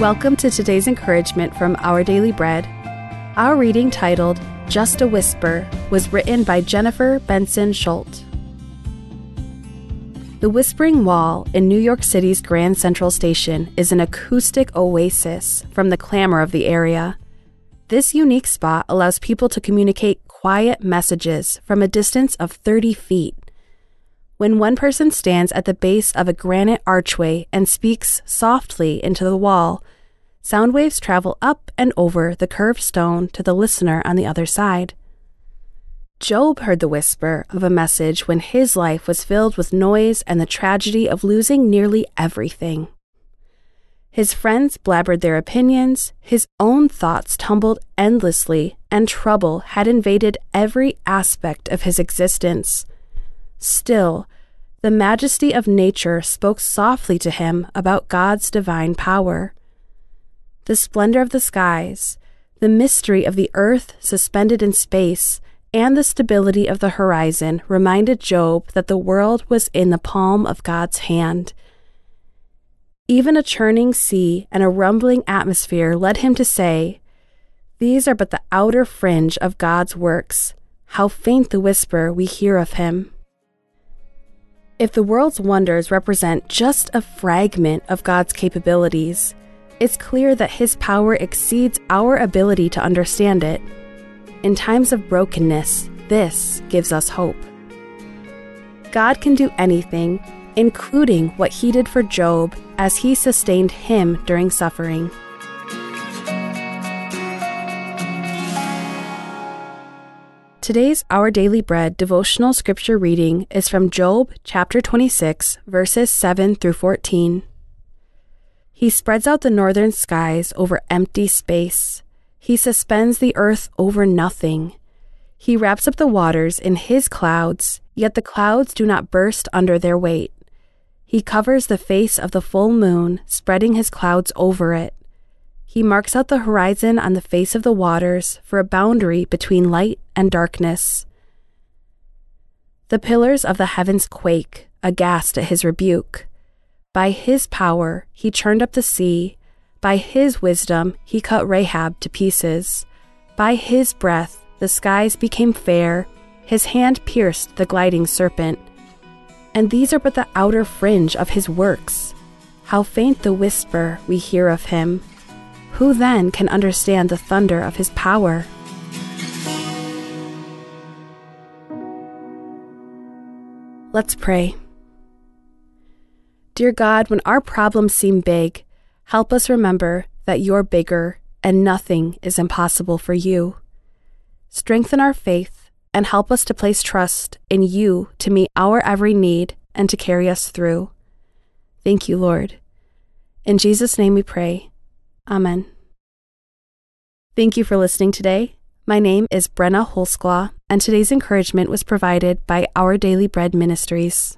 Welcome to today's encouragement from Our Daily Bread. Our reading titled Just a Whisper was written by Jennifer Benson Schuldt. The Whispering Wall in New York City's Grand Central Station is an acoustic oasis from the clamor of the area. This unique spot allows people to communicate quiet messages from a distance of 30 feet. When one person stands at the base of a granite archway and speaks softly into the wall, sound waves travel up and over the curved stone to the listener on the other side. Job heard the whisper of a message when his life was filled with noise and the tragedy of losing nearly everything. His friends blabbered their opinions, his own thoughts tumbled endlessly, and trouble had invaded every aspect of his existence. Still, the majesty of nature spoke softly to him about God's divine power. The splendor of the skies, the mystery of the earth suspended in space, and the stability of the horizon reminded Job that the world was in the palm of God's hand. Even a churning sea and a rumbling atmosphere led him to say, These are but the outer fringe of God's works. How faint the whisper we hear of him. If the world's wonders represent just a fragment of God's capabilities, it's clear that His power exceeds our ability to understand it. In times of brokenness, this gives us hope. God can do anything, including what He did for Job as He sustained him during suffering. Today's Our Daily Bread devotional scripture reading is from Job chapter 26, verses 7 through 14. He spreads out the northern skies over empty space. He suspends the earth over nothing. He wraps up the waters in his clouds, yet the clouds do not burst under their weight. He covers the face of the full moon, spreading his clouds over it. He marks out the horizon on the face of the waters for a boundary between light and darkness. The pillars of the heavens quake, aghast at his rebuke. By his power, he churned up the sea. By his wisdom, he cut Rahab to pieces. By his breath, the skies became fair. His hand pierced the gliding serpent. And these are but the outer fringe of his works. How faint the whisper we hear of him who then can understand the thunder of his power? Let's pray. Dear God, when our problems seem big, help us remember that you're bigger and nothing is impossible for you. Strengthen our faith and help us to place trust in you to meet our every need and to carry us through. Thank you, Lord. In Jesus' name we pray. Amen. Thank you for listening today. My name is Brenna Holsclaw, and today's encouragement was provided by Our Daily Bread Ministries.